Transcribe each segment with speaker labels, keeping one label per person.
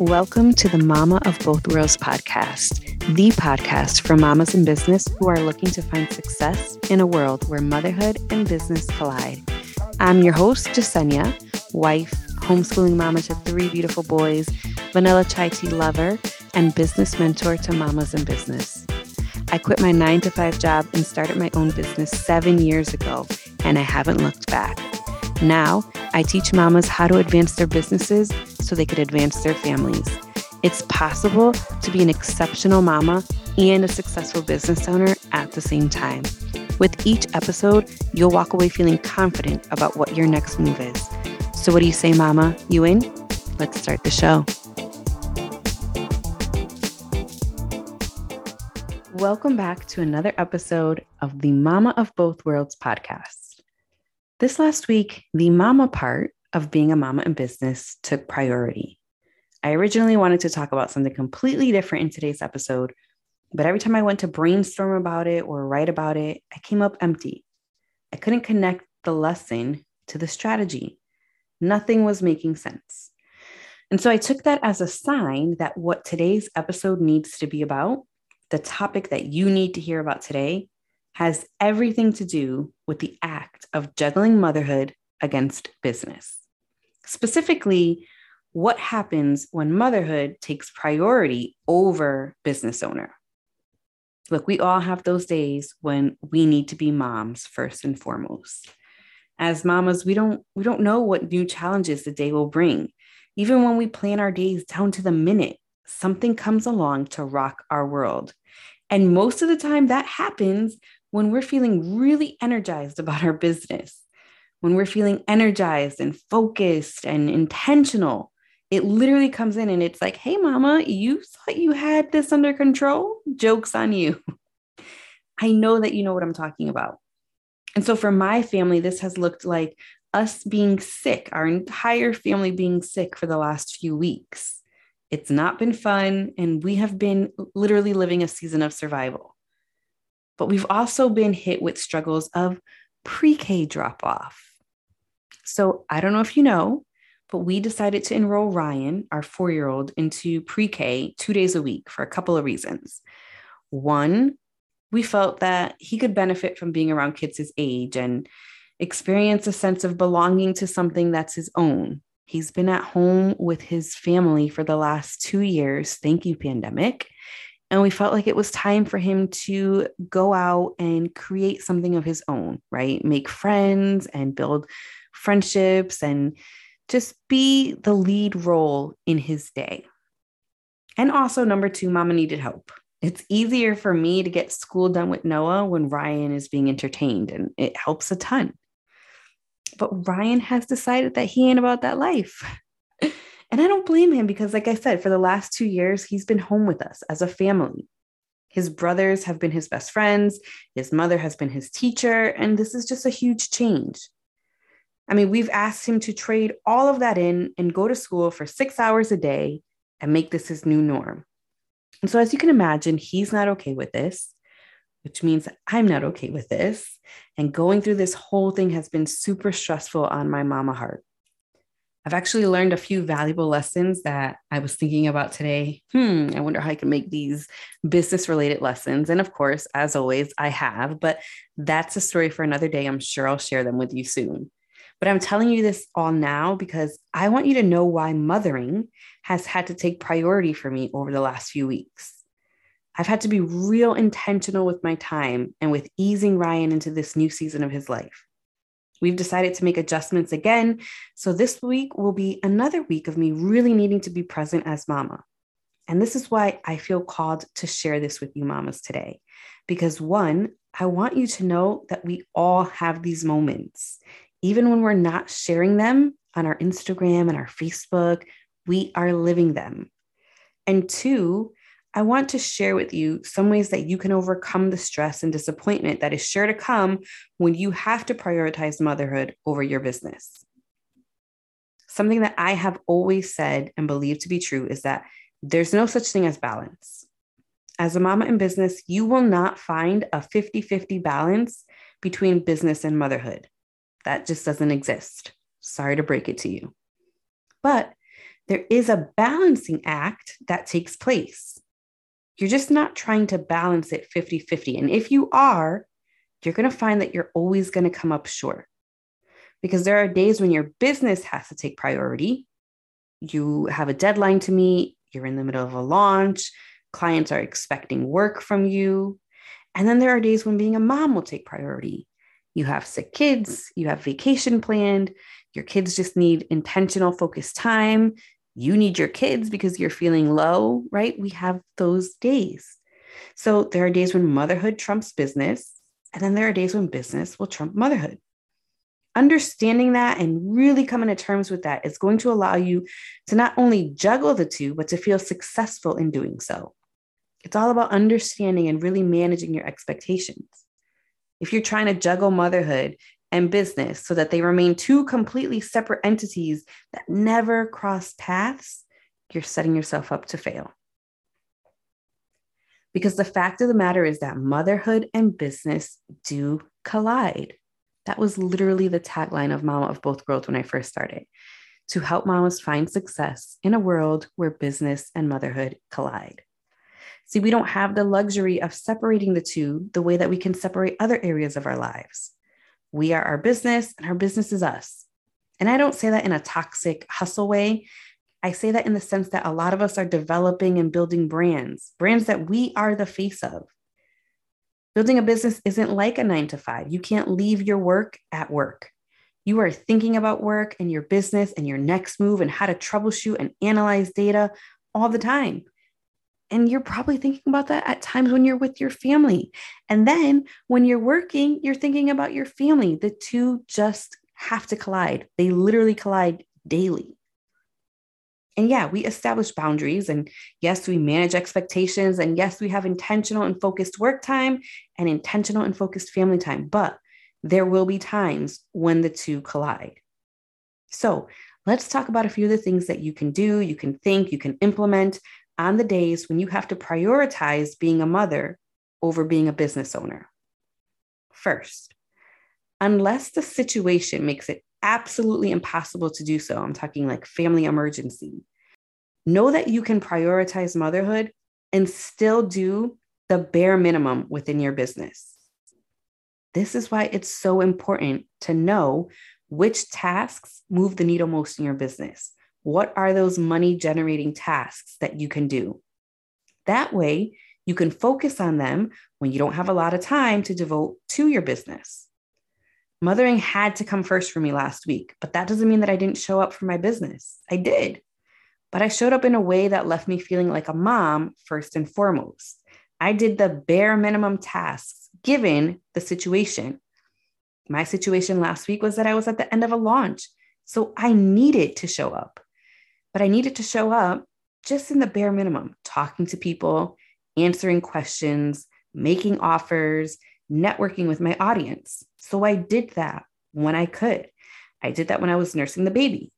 Speaker 1: Welcome to the Mama of Both Worlds podcast, the podcast for mamas in business who are looking to find success in a world where motherhood and business collide. I'm your host, Jasenia, wife, homeschooling mama to three beautiful boys, vanilla chai tea lover, and business mentor to mamas in business. I quit my nine to five job and started my own business seven years ago, and I haven't looked back. Now, I teach mamas how to advance their businesses so they could advance their families. It's possible to be an exceptional mama and a successful business owner at the same time. With each episode, you'll walk away feeling confident about what your next move is. So, what do you say, Mama? You in? Let's start the show. Welcome back to another episode of the Mama of Both Worlds podcast. This last week, the mama part of being a mama in business took priority. I originally wanted to talk about something completely different in today's episode, but every time I went to brainstorm about it or write about it, I came up empty. I couldn't connect the lesson to the strategy. Nothing was making sense. And so I took that as a sign that what today's episode needs to be about, the topic that you need to hear about today, has everything to do with the act of juggling motherhood against business. Specifically, what happens when motherhood takes priority over business owner? Look, we all have those days when we need to be moms first and foremost. As mamas, we don't we don't know what new challenges the day will bring. Even when we plan our days down to the minute, something comes along to rock our world. And most of the time that happens when we're feeling really energized about our business when we're feeling energized and focused and intentional, it literally comes in and it's like, hey, mama, you thought you had this under control? Joke's on you. I know that you know what I'm talking about. And so for my family, this has looked like us being sick, our entire family being sick for the last few weeks. It's not been fun, and we have been literally living a season of survival. But we've also been hit with struggles of pre K drop off so I don't know if you know, but we decided to enroll Ryan, our four year old, into pre K two days a week for a couple of reasons. One, we felt that he could benefit from being around kids his age and experience a sense of belonging to something that's his own. He's been at home with his family for the last two years. Thank you, pandemic. And we felt like it was time for him to go out and create something of his own, right? Make friends and build friendships and just be the lead role in his day. And also, number two, mama needed help. It's easier for me to get school done with Noah when Ryan is being entertained, and it helps a ton. But Ryan has decided that he ain't about that life. And I don't blame him because, like I said, for the last two years, he's been home with us as a family. His brothers have been his best friends, his mother has been his teacher, and this is just a huge change. I mean, we've asked him to trade all of that in and go to school for six hours a day and make this his new norm. And so, as you can imagine, he's not okay with this, which means I'm not okay with this. And going through this whole thing has been super stressful on my mama heart. I've actually learned a few valuable lessons that I was thinking about today. Hmm, I wonder how I can make these business related lessons. And of course, as always, I have, but that's a story for another day. I'm sure I'll share them with you soon. But I'm telling you this all now because I want you to know why mothering has had to take priority for me over the last few weeks. I've had to be real intentional with my time and with easing Ryan into this new season of his life. We've decided to make adjustments again. So this week will be another week of me really needing to be present as mama. And this is why I feel called to share this with you, mamas, today. Because one, I want you to know that we all have these moments even when we're not sharing them on our Instagram and our Facebook, we are living them. And two, I want to share with you some ways that you can overcome the stress and disappointment that is sure to come when you have to prioritize motherhood over your business. Something that I have always said and believe to be true is that there's no such thing as balance. As a mama in business, you will not find a 50 50 balance between business and motherhood. That just doesn't exist. Sorry to break it to you. But there is a balancing act that takes place. You're just not trying to balance it 50 50. And if you are, you're going to find that you're always going to come up short because there are days when your business has to take priority. You have a deadline to meet, you're in the middle of a launch, clients are expecting work from you. And then there are days when being a mom will take priority. You have sick kids, you have vacation planned, your kids just need intentional, focused time. You need your kids because you're feeling low, right? We have those days. So there are days when motherhood trumps business, and then there are days when business will trump motherhood. Understanding that and really coming to terms with that is going to allow you to not only juggle the two, but to feel successful in doing so. It's all about understanding and really managing your expectations. If you're trying to juggle motherhood and business so that they remain two completely separate entities that never cross paths, you're setting yourself up to fail. Because the fact of the matter is that motherhood and business do collide. That was literally the tagline of Mama of Both Worlds when I first started to help mamas find success in a world where business and motherhood collide. See, we don't have the luxury of separating the two the way that we can separate other areas of our lives. We are our business, and our business is us. And I don't say that in a toxic hustle way. I say that in the sense that a lot of us are developing and building brands, brands that we are the face of. Building a business isn't like a nine to five. You can't leave your work at work. You are thinking about work and your business and your next move and how to troubleshoot and analyze data all the time. And you're probably thinking about that at times when you're with your family. And then when you're working, you're thinking about your family. The two just have to collide, they literally collide daily. And yeah, we establish boundaries. And yes, we manage expectations. And yes, we have intentional and focused work time and intentional and focused family time. But there will be times when the two collide. So let's talk about a few of the things that you can do, you can think, you can implement on the days when you have to prioritize being a mother over being a business owner. First, unless the situation makes it absolutely impossible to do so. I'm talking like family emergency. Know that you can prioritize motherhood and still do the bare minimum within your business. This is why it's so important to know which tasks move the needle most in your business. What are those money generating tasks that you can do? That way, you can focus on them when you don't have a lot of time to devote to your business. Mothering had to come first for me last week, but that doesn't mean that I didn't show up for my business. I did. But I showed up in a way that left me feeling like a mom first and foremost. I did the bare minimum tasks given the situation. My situation last week was that I was at the end of a launch. So I needed to show up, but I needed to show up just in the bare minimum, talking to people, answering questions, making offers, networking with my audience. So I did that when I could. I did that when I was nursing the baby.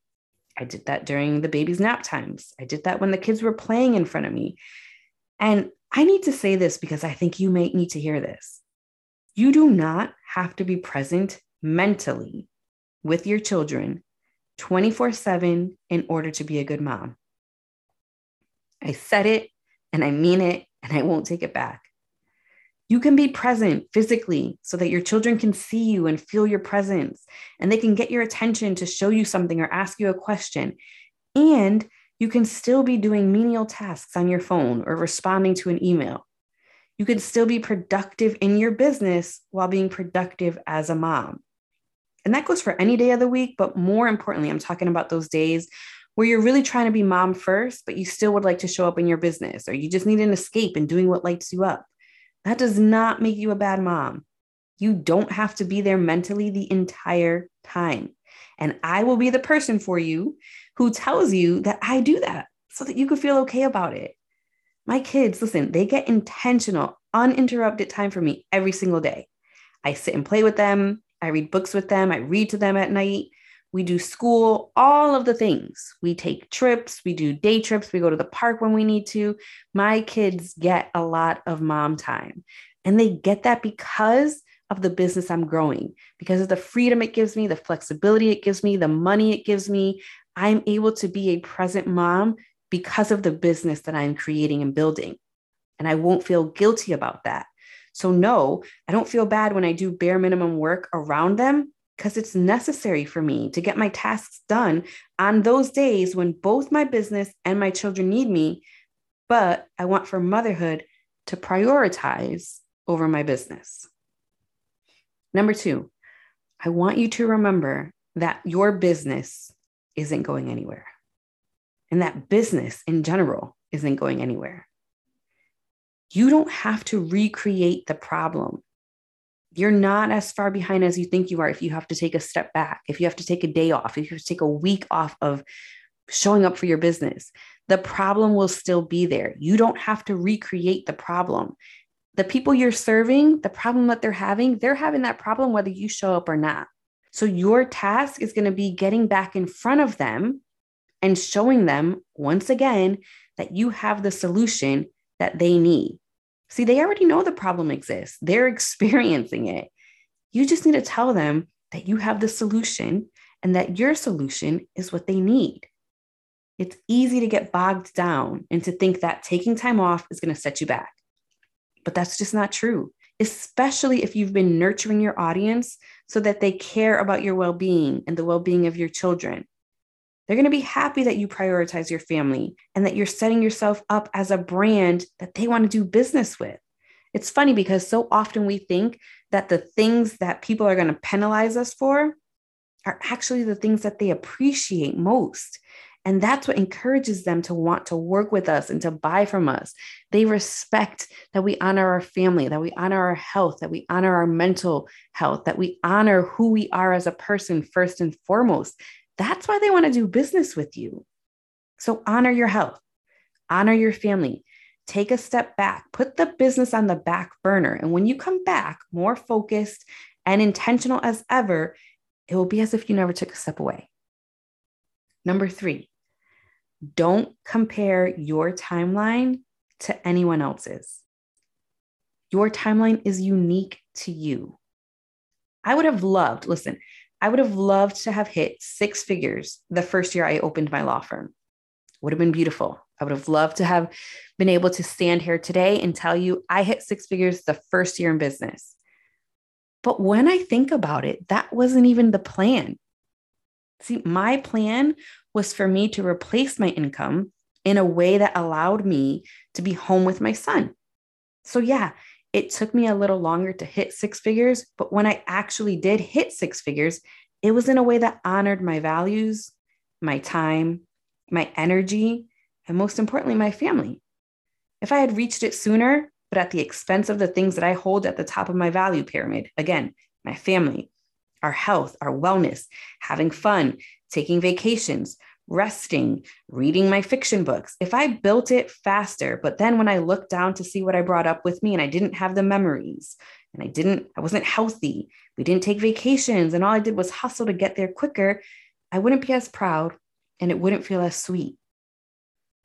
Speaker 1: I did that during the baby's nap times. I did that when the kids were playing in front of me. And I need to say this because I think you may need to hear this. You do not have to be present mentally with your children 24 7 in order to be a good mom. I said it and I mean it and I won't take it back. You can be present physically so that your children can see you and feel your presence, and they can get your attention to show you something or ask you a question. And you can still be doing menial tasks on your phone or responding to an email. You can still be productive in your business while being productive as a mom. And that goes for any day of the week, but more importantly, I'm talking about those days where you're really trying to be mom first, but you still would like to show up in your business, or you just need an escape and doing what lights you up. That does not make you a bad mom. You don't have to be there mentally the entire time. And I will be the person for you who tells you that I do that so that you can feel okay about it. My kids, listen, they get intentional, uninterrupted time for me every single day. I sit and play with them. I read books with them. I read to them at night. We do school, all of the things. We take trips, we do day trips, we go to the park when we need to. My kids get a lot of mom time. And they get that because of the business I'm growing, because of the freedom it gives me, the flexibility it gives me, the money it gives me. I'm able to be a present mom because of the business that I'm creating and building. And I won't feel guilty about that. So, no, I don't feel bad when I do bare minimum work around them because it's necessary for me to get my tasks done on those days when both my business and my children need me. But I want for motherhood to prioritize over my business. Number two, I want you to remember that your business isn't going anywhere and that business in general isn't going anywhere. You don't have to recreate the problem. You're not as far behind as you think you are if you have to take a step back, if you have to take a day off, if you have to take a week off of showing up for your business. The problem will still be there. You don't have to recreate the problem. The people you're serving, the problem that they're having, they're having that problem whether you show up or not. So your task is going to be getting back in front of them and showing them once again that you have the solution that they need. See, they already know the problem exists, they're experiencing it. You just need to tell them that you have the solution and that your solution is what they need. It's easy to get bogged down and to think that taking time off is going to set you back. But that's just not true, especially if you've been nurturing your audience so that they care about your well being and the well being of your children. They're going to be happy that you prioritize your family and that you're setting yourself up as a brand that they want to do business with. It's funny because so often we think that the things that people are going to penalize us for are actually the things that they appreciate most. And that's what encourages them to want to work with us and to buy from us. They respect that we honor our family, that we honor our health, that we honor our mental health, that we honor who we are as a person first and foremost. That's why they want to do business with you. So honor your health, honor your family, take a step back, put the business on the back burner. And when you come back more focused and intentional as ever, it will be as if you never took a step away. Number three, don't compare your timeline to anyone else's. Your timeline is unique to you. I would have loved, listen, I would have loved to have hit six figures the first year I opened my law firm. Would have been beautiful. I would have loved to have been able to stand here today and tell you I hit six figures the first year in business. But when I think about it, that wasn't even the plan. See, my plan was for me to replace my income in a way that allowed me to be home with my son. So, yeah, it took me a little longer to hit six figures, but when I actually did hit six figures, it was in a way that honored my values, my time, my energy, and most importantly, my family. If I had reached it sooner, but at the expense of the things that I hold at the top of my value pyramid, again, my family, our health, our wellness, having fun, taking vacations, resting, reading my fiction books. If I built it faster, but then when I looked down to see what I brought up with me and I didn't have the memories and I didn't, I wasn't healthy, we didn't take vacations, and all I did was hustle to get there quicker, I wouldn't be as proud and it wouldn't feel as sweet.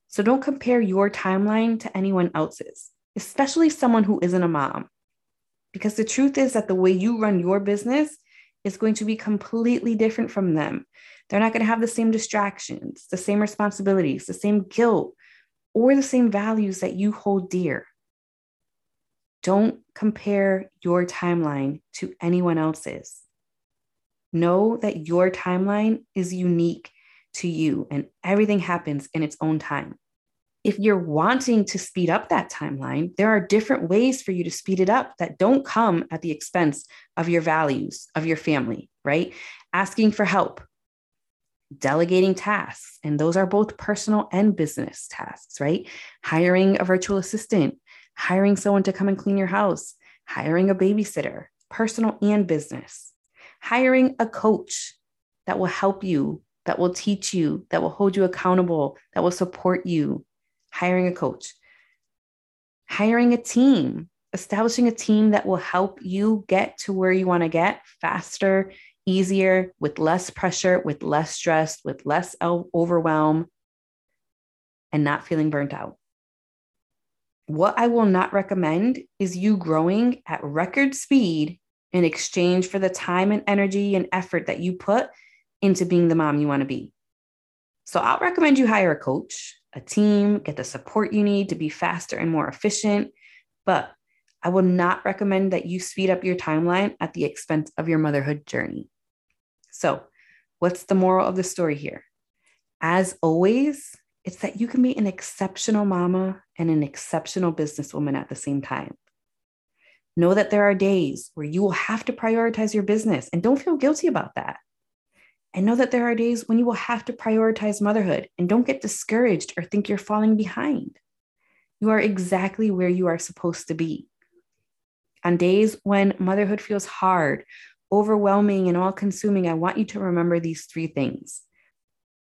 Speaker 1: So don't compare your timeline to anyone else's, especially someone who isn't a mom. Because the truth is that the way you run your business is going to be completely different from them. They're not going to have the same distractions, the same responsibilities, the same guilt, or the same values that you hold dear. Don't compare your timeline to anyone else's. Know that your timeline is unique to you and everything happens in its own time. If you're wanting to speed up that timeline, there are different ways for you to speed it up that don't come at the expense of your values, of your family, right? Asking for help, delegating tasks, and those are both personal and business tasks, right? Hiring a virtual assistant, hiring someone to come and clean your house, hiring a babysitter, personal and business, hiring a coach that will help you, that will teach you, that will hold you accountable, that will support you, hiring a coach, hiring a team, establishing a team that will help you get to where you want to get faster easier, with less pressure, with less stress, with less overwhelm, and not feeling burnt out. What I will not recommend is you growing at record speed in exchange for the time and energy and effort that you put into being the mom you want to be. So I'll recommend you hire a coach, a team, get the support you need to be faster and more efficient. But I will not recommend that you speed up your timeline at the expense of your motherhood journey. So, what's the moral of the story here? As always, it's that you can be an exceptional mama and an exceptional businesswoman at the same time. Know that there are days where you will have to prioritize your business and don't feel guilty about that. And know that there are days when you will have to prioritize motherhood and don't get discouraged or think you're falling behind. You are exactly where you are supposed to be. On days when motherhood feels hard, overwhelming, and all consuming, I want you to remember these three things.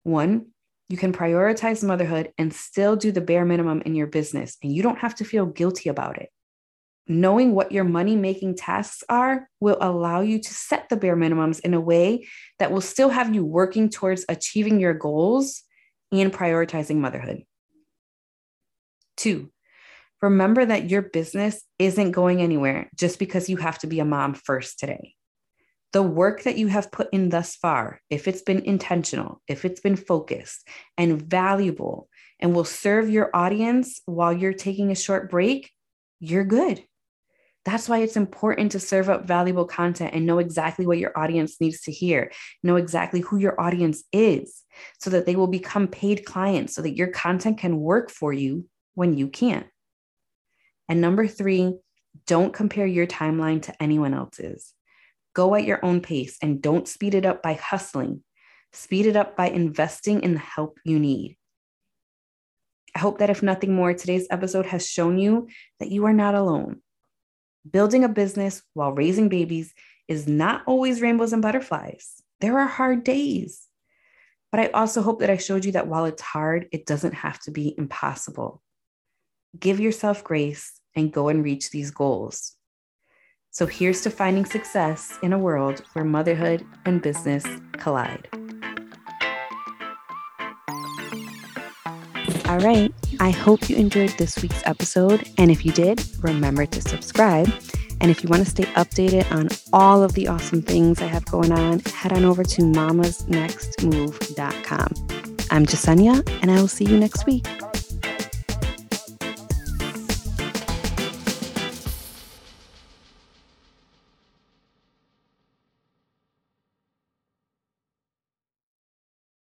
Speaker 1: One, you can prioritize motherhood and still do the bare minimum in your business, and you don't have to feel guilty about it. Knowing what your money making tasks are will allow you to set the bare minimums in a way that will still have you working towards achieving your goals and prioritizing motherhood. Two, remember that your business isn't going anywhere just because you have to be a mom first today the work that you have put in thus far, if it's been intentional, if it's been focused and valuable, and will serve your audience while you're taking a short break, you're good. That's why it's important to serve up valuable content and know exactly what your audience needs to hear, know exactly who your audience is, so that they will become paid clients, so that your content can work for you when you can't. And number three, don't compare your timeline to anyone else's. Go at your own pace and don't speed it up by hustling. Speed it up by investing in the help you need. I hope that if nothing more, today's episode has shown you that you are not alone. Building a business while raising babies is not always rainbows and butterflies. There are hard days. But I also hope that I showed you that while it's hard, it doesn't have to be impossible. Give yourself grace and go and reach these goals. So here's to finding success in a world where motherhood and business collide. All right. I hope you enjoyed this week's episode. And if you did, remember to subscribe. And if you want to stay updated on all of the awesome things I have going on, head on over to mamasnextmove.com. I'm Jasenia, and I will see you next week.